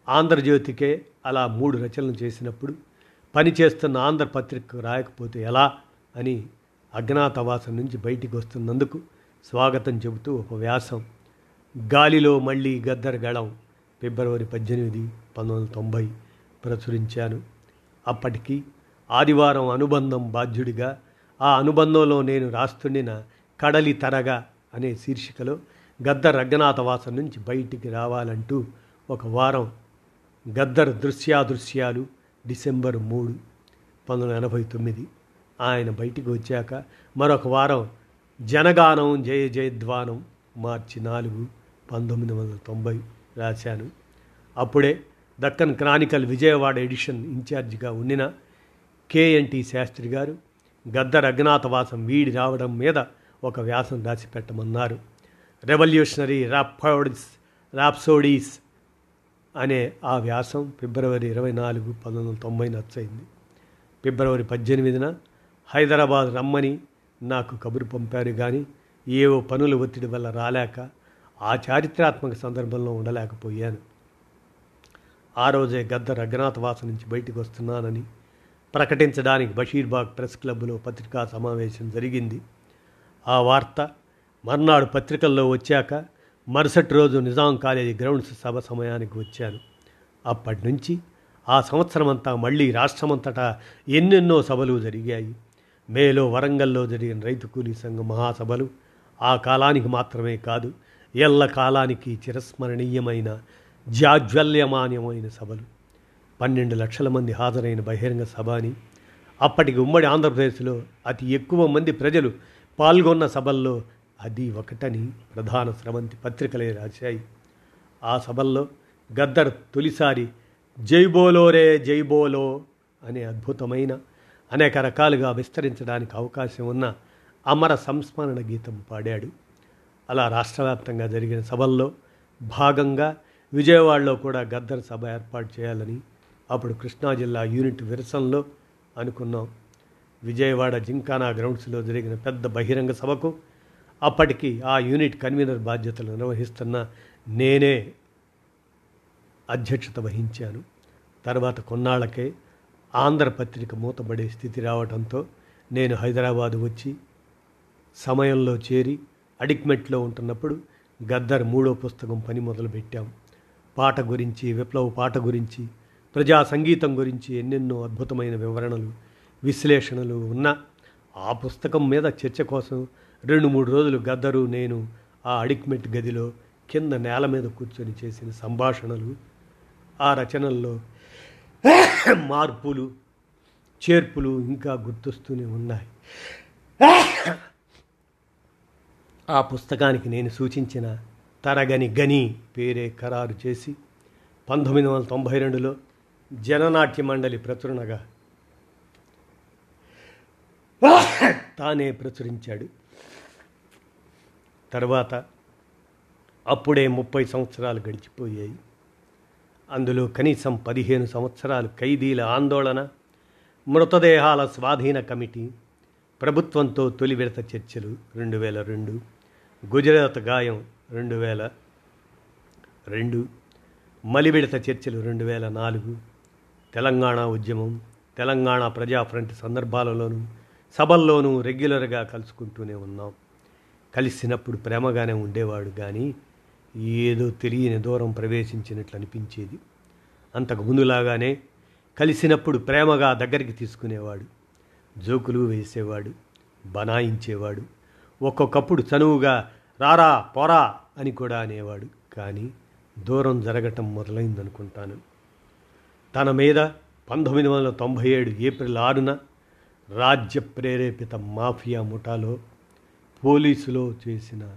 ఆంధ్రజ్యోతికే అలా మూడు రచనలు చేసినప్పుడు పనిచేస్తున్న ఆంధ్రపత్రికకు రాయకపోతే ఎలా అని అజ్ఞాతవాసం నుంచి బయటికి వస్తున్నందుకు స్వాగతం చెబుతూ ఒక వ్యాసం. గాలిలో మళ్ళీ గద్దర్ గళం ఫిబ్రవరి పద్దెనిమిది పంతొమ్మిది వందల తొంభై ప్రచురించాను. అప్పటికి ఆదివారం అనుబంధం బాధ్యుడిగా ఆ అనుబంధంలో నేను రాస్తుండిన కడలి తరగ అనే శీర్షికలో గద్దర్ రంగనాథవాసం నుంచి బయటికి రావాలంటూ ఒక వారం గద్దర్ దృశ్యాదృశ్యాలు డిసెంబర్ మూడు పంతొమ్మిది ఎనభై తొమ్మిది. ఆయన బయటికి వచ్చాక మరొక వారం జనగానం జయ జయధ్వానం మార్చి నాలుగు పంతొమ్మిది వందల తొంభై రాశాను. అప్పుడే దక్కన్ క్రానికల్ విజయవాడ ఎడిషన్ ఇన్ఛార్జిగా ఉండిన కేఎన్టి శాస్త్రి గారు గద్దర్ అజ్ఞాతవాసం వీడి రావడం మీద ఒక వ్యాసం దాచిపెట్టమన్నారు. రెవల్యూషనరీ రాప్సోడీస్ రాప్సోడీస్ అనే ఆ వ్యాసం ఫిబ్రవరి ఇరవై నాలుగు పంతొమ్మిది వందల తొంభై నచ్చయింది ఫిబ్రవరి పద్దెనిమిదిన హైదరాబాద్ రమ్మని నాకు కబురు పంపారు కానీ ఏవో పనుల ఒత్తిడి వల్ల రాలేక ఆ చారిత్రాత్మక సందర్భంలో ఉండలేకపోయాను. ఆ రోజే గద్దర్ అజ్ఞాతవాస నుంచి బయటకు వస్తున్నానని ప్రకటించడానికి బషీర్బాగ్ ప్రెస్ క్లబ్లో పత్రికా సమావేశం జరిగింది. ఆ వార్త మర్నాడు పత్రికల్లో వచ్చాక మరుసటి రోజు నిజాం కాలేజీ గ్రౌండ్స్ సభ సమయానికి వచ్చాను అప్పటి నుంచి ఆ సంవత్సరమంతా మళ్ళీ రాష్ట్రమంతటా ఎన్నెన్నో సభలు జరిగాయి. మేలో వరంగల్లో జరిగిన రైతు కూలీ సంఘ మహాసభలు ఆ కాలానికి మాత్రమే కాదు ఎల్ల కాలానికి చిరస్మరణీయమైన జాజ్వల్యమాన్యమైన సభలు. పన్నెండు లక్షల మంది హాజరైన బహిరంగ సభ అని అప్పటికి ఉమ్మడి ఆంధ్రప్రదేశ్లో అతి ఎక్కువ మంది ప్రజలు పాల్గొన్న సభల్లో అది ఒకటని ప్రధాన స్రవంతి పత్రికలే రాశాయి. ఆ సభల్లో గద్దర్ తొలిసారి జైబోలో రే జైబోలో అనే అద్భుతమైన అనేక రకాలుగా విస్తరించడానికి అవకాశం ఉన్న అమర సంస్మరణ గీతం పాడాడు. అలా రాష్ట్రవ్యాప్తంగా జరిగిన సభల్లో భాగంగా విజయవాడలో కూడా గద్దర్ సభ ఏర్పాటు చేయాలని అప్పుడు కృష్ణా జిల్లా యూనిట్ విరసంలో అనుకున్నాం. విజయవాడ జింకానా గ్రౌండ్స్లో జరిగిన పెద్ద బహిరంగ సభకు అప్పటికి ఆ యూనిట్ కన్వీనర్ బాధ్యతలు నిర్వహిస్తున్న నేనే అధ్యక్షత వహించాను. తర్వాత కొన్నాళ్ళకే ఆంధ్రపత్రిక మూతబడే స్థితి రావడంతో నేను హైదరాబాద్ వచ్చి సమయంలో చేరి అడిక్మెట్లో ఉంటున్నప్పుడు గద్దర్ మూడో పుస్తకం పని మొదలుపెట్టాం. పాట గురించి విప్లవ పాట గురించి ప్రజా సంగీతం గురించి ఎన్నెన్నో అద్భుతమైన వివరణలు విశ్లేషణలు ఉన్న ఆ పుస్తకం మీద చర్చ కోసం రెండు మూడు రోజులు గద్దరు నేను ఆ అడిక్మెట్ గదిలో కింద నేల మీద కూర్చొని చేసిన సంభాషణలు ఆ రచనల్లో మార్పులు చేర్పులు ఇంకా గుర్తొస్తూనే ఉన్నాయి. ఆ పుస్తకానికి నేను సూచించిన తరగని గని పేరే ఖరారు చేసి పంతొమ్మిది వందల తొంభై రెండులో జననాట్య మండలి ప్రచురణగా [laughs] తానే ప్రచురించాడు. తర్వాత అప్పుడే ముప్పై సంవత్సరాలు గడిచిపోయాయి. అందులో కనీసం పదిహేను సంవత్సరాలు ఖైదీల ఆందోళన మృతదేహాల స్వాధీన కమిటీ ప్రభుత్వంతో తొలి విడత చర్చలు రెండు వేల రెండు గుజరాత్ గాయం రెండు వేల రెండు మలి విడత చర్చలు రెండు వేల నాలుగు తెలంగాణ ఉద్యమం తెలంగాణ ప్రజా ఫ్రంట్ సందర్భాలలోనూ సభల్లోనూ రెగ్యులర్గా కలుసుకుంటూనే ఉన్నాం. కలిసినప్పుడు ప్రేమగానే ఉండేవాడు కానీ ఏదో తెలియని దూరం ప్రవేశించినట్లు అనిపించేది. అంతకు ముందులాగానే కలిసినప్పుడు ప్రేమగా దగ్గరికి తీసుకునేవాడు. జోకులు వేసేవాడు బనాయించేవాడు. ఒక్కొక్కప్పుడు చనువుగా రారా పోరా అని కూడా అనేవాడు. కానీ దూరం జరగటం మొదలైందనుకుంటాను. తన మీద పంతొమ్మిది వందల తొంభై ఏడు ఏప్రిల్ ఆరున రాజ్య ప్రేరేపిత మాఫియా ముఠాలో పోలీసులో చేసిన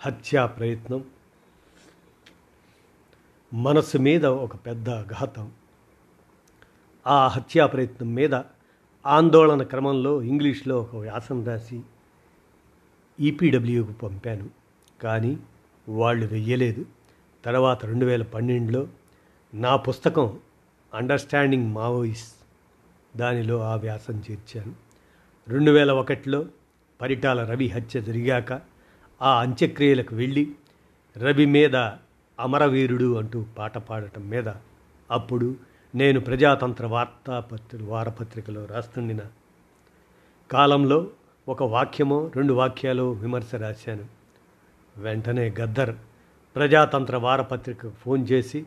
హత్యా ప్రయత్నం. మనసు మీద ఒక పెద్ద ఘాతం. ఆ హత్యా ప్రయత్నం మీద ఆందోళన క్రమంలో ఇంగ్లీష్లో ఒక వ్యాసం రాసి ఈపీడబ్ల్యూకు పంపాను. కానీ వాళ్ళు వెయ్యలేదు. తర్వాత రెండు వేల పన్నెండులో నా పుస్తకం అండర్స్టాండింగ్ మావోయిస్ట్ దానిలో ఆ వ్యాసం చేర్చాను. రెండు వేల ఒకటిలో పరిటాల రవి హత్య జరిగాక ఆ అంత్యక్రియలకు వెళ్ళి రవి మీద అమరవీరుడు అంటూ పాట పాడటం మీద అప్పుడు నేను ప్రజాతంత్ర వార్తాపత్రి వారపత్రికలో రాస్తుండిన కాలంలో ఒక వాక్యమో రెండు వాక్యాలు విమర్శ రాశాను. వెంటనే గద్దర్ ప్రజాతంత్ర వారపత్రికకు ఫోన్ చేసి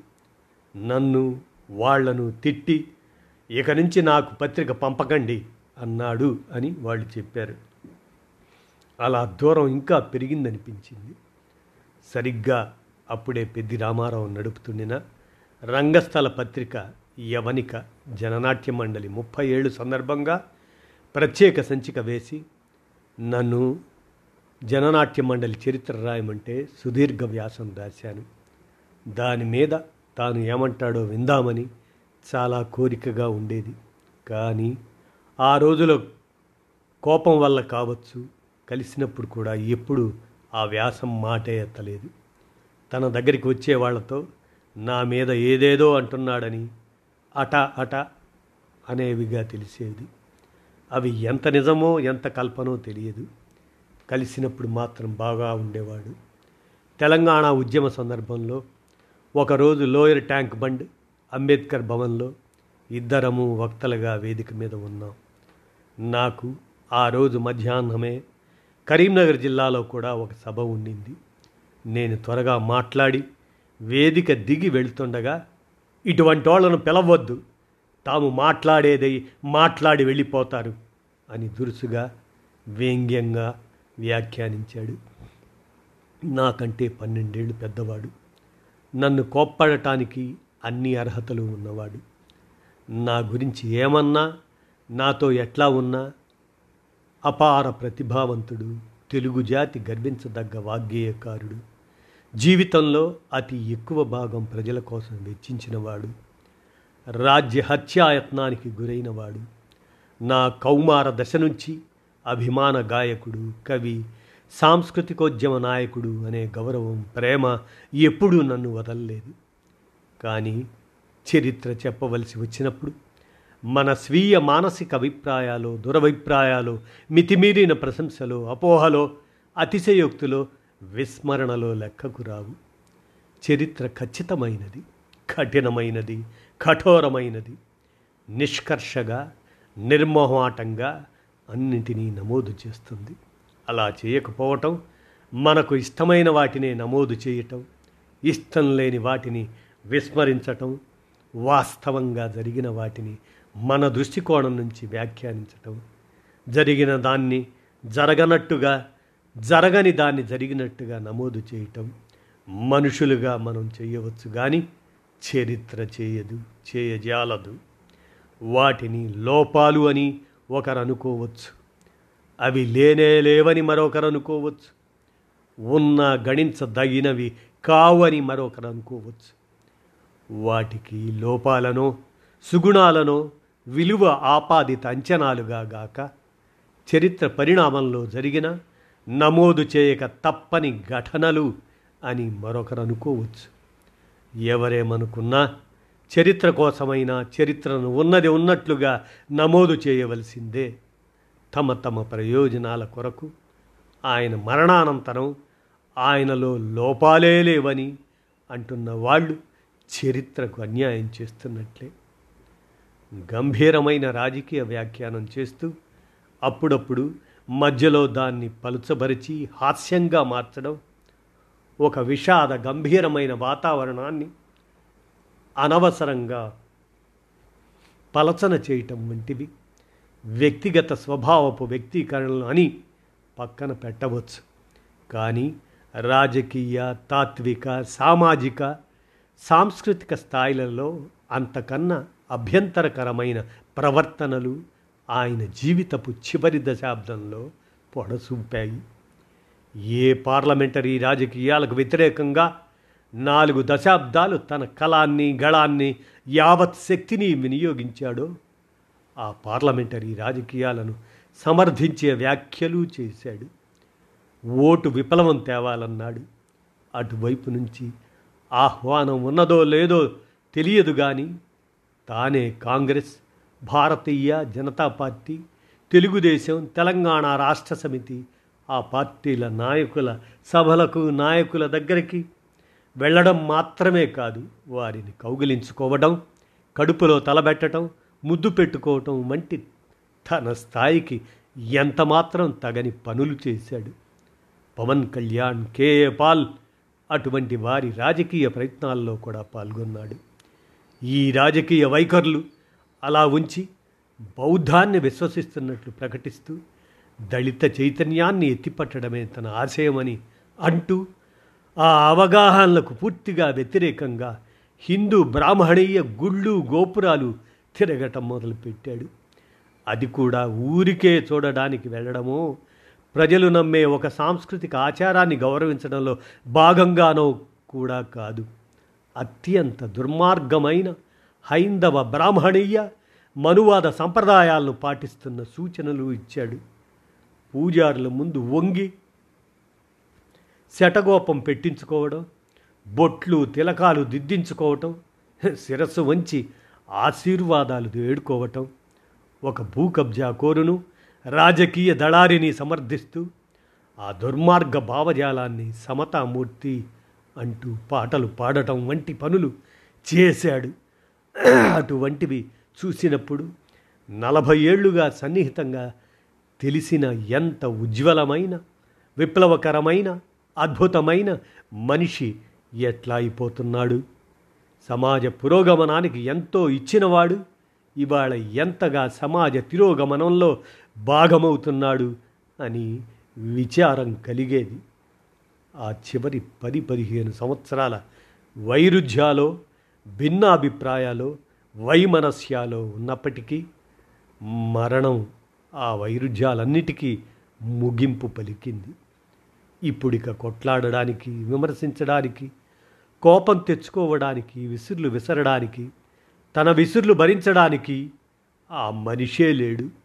నన్ను వాళ్ళను తిట్టి ఇక నుంచి నాకు పత్రిక పంపకండి అన్నాడు అని వాళ్ళు చెప్పారు. అలా దూరం ఇంకా పెరిగిందనిపించింది. సరిగ్గా అప్పుడే పెద్ది రామారావు నడుపుతుండిన రంగస్థల పత్రిక యవనిక జననాట్య మండలి ముప్పై ఏళ్ళు సందర్భంగా ప్రత్యేక సంచిక వేసి నన్ను జననాట్య మండలి చరిత్ర రాయమంటే సుదీర్ఘ వ్యాసం రాశాను. దాని మీద తాను ఏమంటాడో విందామని చాలా కోరికగా ఉండేది. కానీ ఆ రోజులో కోపం వల్ల కావచ్చు కలిసినప్పుడు కూడా ఎప్పుడు ఆ వ్యాసం మాటే ఎత్తలేదు. తన దగ్గరికి వచ్చే వాళ్ళతో నా మీద ఏదేదో అంటున్నాడని అట అట అనేవిగా తెలిసేది. అవి ఎంత నిజమో ఎంత కల్పనో తెలియదు. కలిసినప్పుడు మాత్రం బాగా ఉండేవాడు. తెలంగాణ ఉద్యమ సందర్భంలో ఒకరోజు లోయర్ ట్యాంక్ బండ్ అంబేద్కర్ భవన్లో ఇద్దరము వక్తలుగా వేదిక మీద ఉన్నాం. నాకు ఆ రోజు మధ్యాహ్నమే కరీంనగర్ జిల్లాలో కూడా ఒక సభ ఉండింది. నేను త్వరగా మాట్లాడి వేదిక దిగి వెళ్తుండగా ఇటువంటి వాళ్ళను పిలవద్దు. తాము మాట్లాడేది మాట్లాడి వెళ్ళిపోతారు అని దురుసుగా వ్యంగ్యంగా వ్యాఖ్యానించాడు. నాకంటే పన్నెండేళ్ళు పెద్దవాడు. నన్ను కోప్పడటానికి అన్ని అర్హతలు ఉన్నవాడు. నా గురించి ఏమన్నా నాతో ఎట్లా ఉన్నా అపార ప్రతిభావంతుడు తెలుగు జాతి గర్వించదగ్గ వాగ్గేయకారుడు. జీవితంలో అతి ఎక్కువ భాగం ప్రజల కోసం వెచ్చించినవాడు. రాజ్య హత్యాయత్నానికి గురైనవాడు. నా కౌమార దశ నుంచి అభిమాన గాయకుడు కవి సాంస్కృతికోద్యమ నాయకుడు అనే గౌరవం ప్రేమ ఎప్పుడూ నన్ను వదలలేదు. కానీ చరిత్ర చెప్పవలసి వచ్చినప్పుడు మన స్వీయ మానసిక అభిప్రాయాలు దురభిప్రాయాలు మితిమీరిన ప్రశంసలు అపోహలో అతిశయోక్తులో విస్మరణలో లెక్కకు రావు. చరిత్ర ఖచ్చితమైనది కఠినమైనది కఠోరమైనది నిష్కర్షగా నిర్మోహమాటంగా అన్నింటినీ నమోదు చేస్తుంది. అలా చేయకపోవటం మనకు ఇష్టమైన వాటినే నమోదు చేయటం ఇష్టం లేని వాటిని విస్మరించటం వాస్తవంగా జరిగిన వాటిని మన దృష్టికోణం నుంచి వ్యాఖ్యానించటం జరిగిన దాన్ని జరగనట్టుగా జరగని దాన్ని జరిగినట్టుగా నమోదు చేయటం మనుషులుగా మనం చేయవచ్చు కానీ చరిత్ర చేయదు చేయజాలదు. వాటిని లోపాలు అని ఒకరు అనుకోవచ్చు అవి లేనే లేవని మరొకరు అనుకోవచ్చు ఉన్న గణించదగినవి కావని మరొకరు అనుకోవచ్చు. వాటికి లోపాలనో సుగుణాలనో విలువ ఆపాదిత అంచనాలుగా గాక చరిత్ర పరిణామంలో జరిగిన నమోదు చేయక తప్పని ఘటనలు అని మరొకరు అనుకోవచ్చు. ఎవరేమనుకున్నా చరిత్ర కోసమైనా చరిత్రను ఉన్నది ఉన్నట్లుగా నమోదు చేయవలసిందే. తమ తమ ప్రయోజనాల కొరకు ఆయన మరణానంతరం ఆయనలో లోపాలే లేవని అంటున్న వాళ్ళు చరిత్రకు అన్యాయం చేస్తున్నట్లే. గంభీరమైన రాజకీయ వ్యాఖ్యానం చేస్తూ అప్పుడప్పుడు మధ్యలో దాన్ని పలుచబరిచి హాస్యంగా మార్చడం ఒక విషాద గంభీరమైన వాతావరణాన్ని అనవసరంగా పలచన చేయటం వంటివి వ్యక్తిగత స్వభావపు వ్యక్తీకరణలు అని పక్కన పెట్టవచ్చు. కానీ రాజకీయ తాత్విక సామాజిక సాంస్కృతిక స్థాయిలలో అంతకన్నా అభ్యంతరకరమైన ప్రవర్తనలు ఆయన జీవితపు చివరి దశాబ్దంలో పొడసూపాయి. ఏ పార్లమెంటరీ రాజకీయాలకు వ్యతిరేకంగా నాలుగు దశాబ్దాలు తన కళాన్ని గళాన్ని యావత్ శక్తిని వినియోగించాడో ఆ పార్లమెంటరీ రాజకీయాలను సమర్థించే వ్యాఖ్యలు చేశాడు. ఓటు విప్లవం తేవాలన్నాడు. అటువైపు నుంచి ఆహ్వానం ఉన్నదో లేదో తెలియదు కానీ తానే కాంగ్రెస్ భారతీయ జనతా పార్టీ తెలుగుదేశం తెలంగాణ రాష్ట్ర సమితి ఆ పార్టీల నాయకుల సభలకు నాయకుల దగ్గరికి వెళ్ళడం మాత్రమే కాదు వారిని కౌగిలించుకోవడం కడుపులో తలబెట్టడం ముద్దు పెట్టుకోవటం వంటి తన స్థాయికి ఎంతమాత్రం తగని పనులు చేశాడు. పవన్ కళ్యాణ్ కేఏ పాల్ అటువంటి వారి రాజకీయ ప్రయత్నాల్లో కూడా పాల్గొన్నాడు. ఈ రాజకీయ వైఖరులు అలా ఉంచి బౌద్ధాన్ని విశ్వసిస్తున్నట్లు ప్రకటిస్తూ దళిత చైతన్యాన్ని ఎత్తిపట్టడమే తన ఆశయమని అంటూ ఆ అవగాహనలకు పూర్తిగా వ్యతిరేకంగా హిందూ బ్రాహ్మణీయ గుళ్ళు గోపురాలు తిరగటం మొదలుపెట్టాడు. అది కూడా ఊరికే చూడడానికి వెళ్ళడమో ప్రజలు నమ్మే ఒక సాంస్కృతిక ఆచారాన్ని గౌరవించడంలో భాగంగానో కూడా కాదు. అత్యంత దుర్మార్గమైన హైందవ బ్రాహ్మణీయ మనువాద సంప్రదాయాలను పాటిస్తున్న సూచనలు ఇచ్చాడు. పూజారుల ముందు వంగి శటగోపం పెట్టించుకోవడం బొట్లు తిలకాలు దిద్దించుకోవటం శిరస్సు వంచి ఆశీర్వాదాలు వేడుకోవటం ఒక భూకబ్జా కోరును రాజకీయ దళారిని సమర్థిస్తూ ఆ దుర్మార్గ భావజాలాన్ని సమతామూర్తి అంటూ పాటలు పాడటం వంటి పనులు చేశాడు. అటువంటివి చూసినప్పుడు నలభై ఏళ్ళుగా సన్నిహితంగా తెలిసిన ఎంత ఉజ్వలమైన విప్లవకరమైన అద్భుతమైన మనిషి ఎట్లా అయిపోతున్నాడు? సమాజ పురోగమనానికి ఎంతో ఇచ్చినవాడు ఇవాళ ఎంతగా సమాజ తిరోగమనంలో భాగమవుతున్నాడు అని విచారం కలిగేది. ఆ చివరి పది పదిహేను సంవత్సరాల వైరుధ్యాలో భిన్నాభిప్రాయాలు వైమనస్యాలో ఉన్నప్పటికీ మరణం ఆ వైరుధ్యాలన్నిటికీ ముగింపు పలికింది. ఇప్పుడిక కొట్లాడడానికి విమర్శించడానికి కోపం తెచ్చుకోవడానికి విసుర్లు విసరడానికి తన విసుర్లు భరించడానికి ఆ మనిషే లేడు.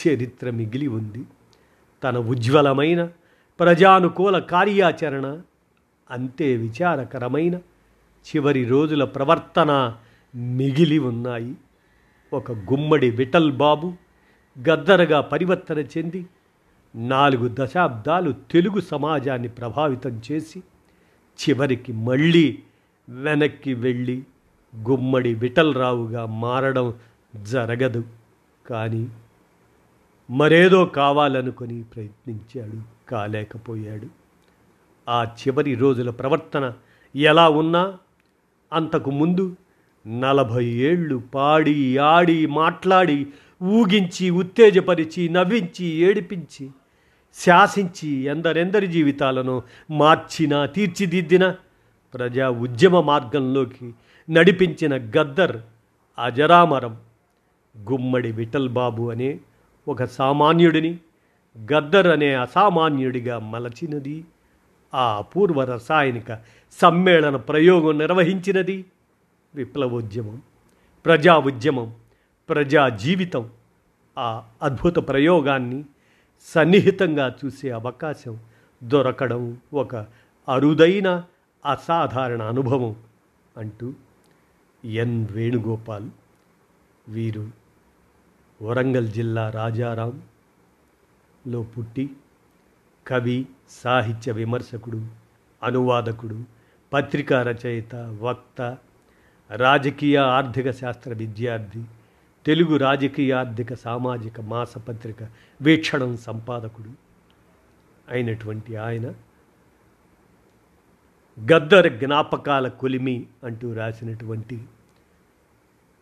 చరిత్ర మిగిలి ఉంది. తన ఉజ్వలమైన ప్రజానుకూల కార్యాచరణ అంతే విచారకరమైన చివరి రోజుల ప్రవర్తన మిగిలి ఉన్నాయి. ఒక గుమ్మడి విఠల్ బాబు గద్దరగా పరివర్తన చెంది నాలుగు దశాబ్దాలు తెలుగు సమాజాన్ని ప్రభావితం చేసి చివరికి మళ్ళీ వెనక్కి వెళ్ళి గుమ్మడి విఠలరావుగా మారడం జరగదు. కానీ మరేదో కావాలనుకొని ప్రయత్నించాడు కాలేకపోయాడు. ఆ చివరి రోజుల ప్రవర్తన ఎలా ఉన్నా అంతకు ముందు నలభై ఏళ్ళు పాడి ఆడి మాట్లాడి ఊగించి ఉత్తేజపరిచి నవ్వించి ఏడిపించి శాసించి ఎందరెందరి జీవితాలను మార్చినా తీర్చిదిద్దిన ప్రజా ఉద్యమ మార్గంలోకి నడిపించిన గద్దర్ అజరామరం గుమ్మడి విఠల్ బాబు అనే ఒక సామాన్యుడిని గద్దర్ అనే అసామాన్యుడిగా మలచినది ఆ అపూర్వ రసాయనిక సమ్మేళన ప్రయోగం నిర్వహించినది. విప్లవోద్యమం ప్రజా ఉద్యమం ప్రజా జీవితం ఆ అద్భుత ప్రయోగాన్ని సన్నిహితంగా చూసే అవకాశం దొరకడం ఒక అరుదైన అసాధారణ అనుభవం అంటూ ఎన్ వేణుగోపాల్ వీరు వరంగల్ జిల్లా రాజారాంలో పుట్టి కవి సాహిత్య విమర్శకుడు అనువాదకుడు పత్రికా రచయిత వక్త రాజకీయ ఆర్థిక శాస్త్ర విద్యార్థి తెలుగు రాజకీయ ఆర్థిక సామాజిక మాసపత్రిక వీక్షణం సంపాదకుడు అయినటువంటి ఆయన. గద్దర్ జ్ఞాపకాల కొలిమి అంటూ రాసినటువంటి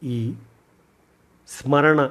ఈ స్మరణ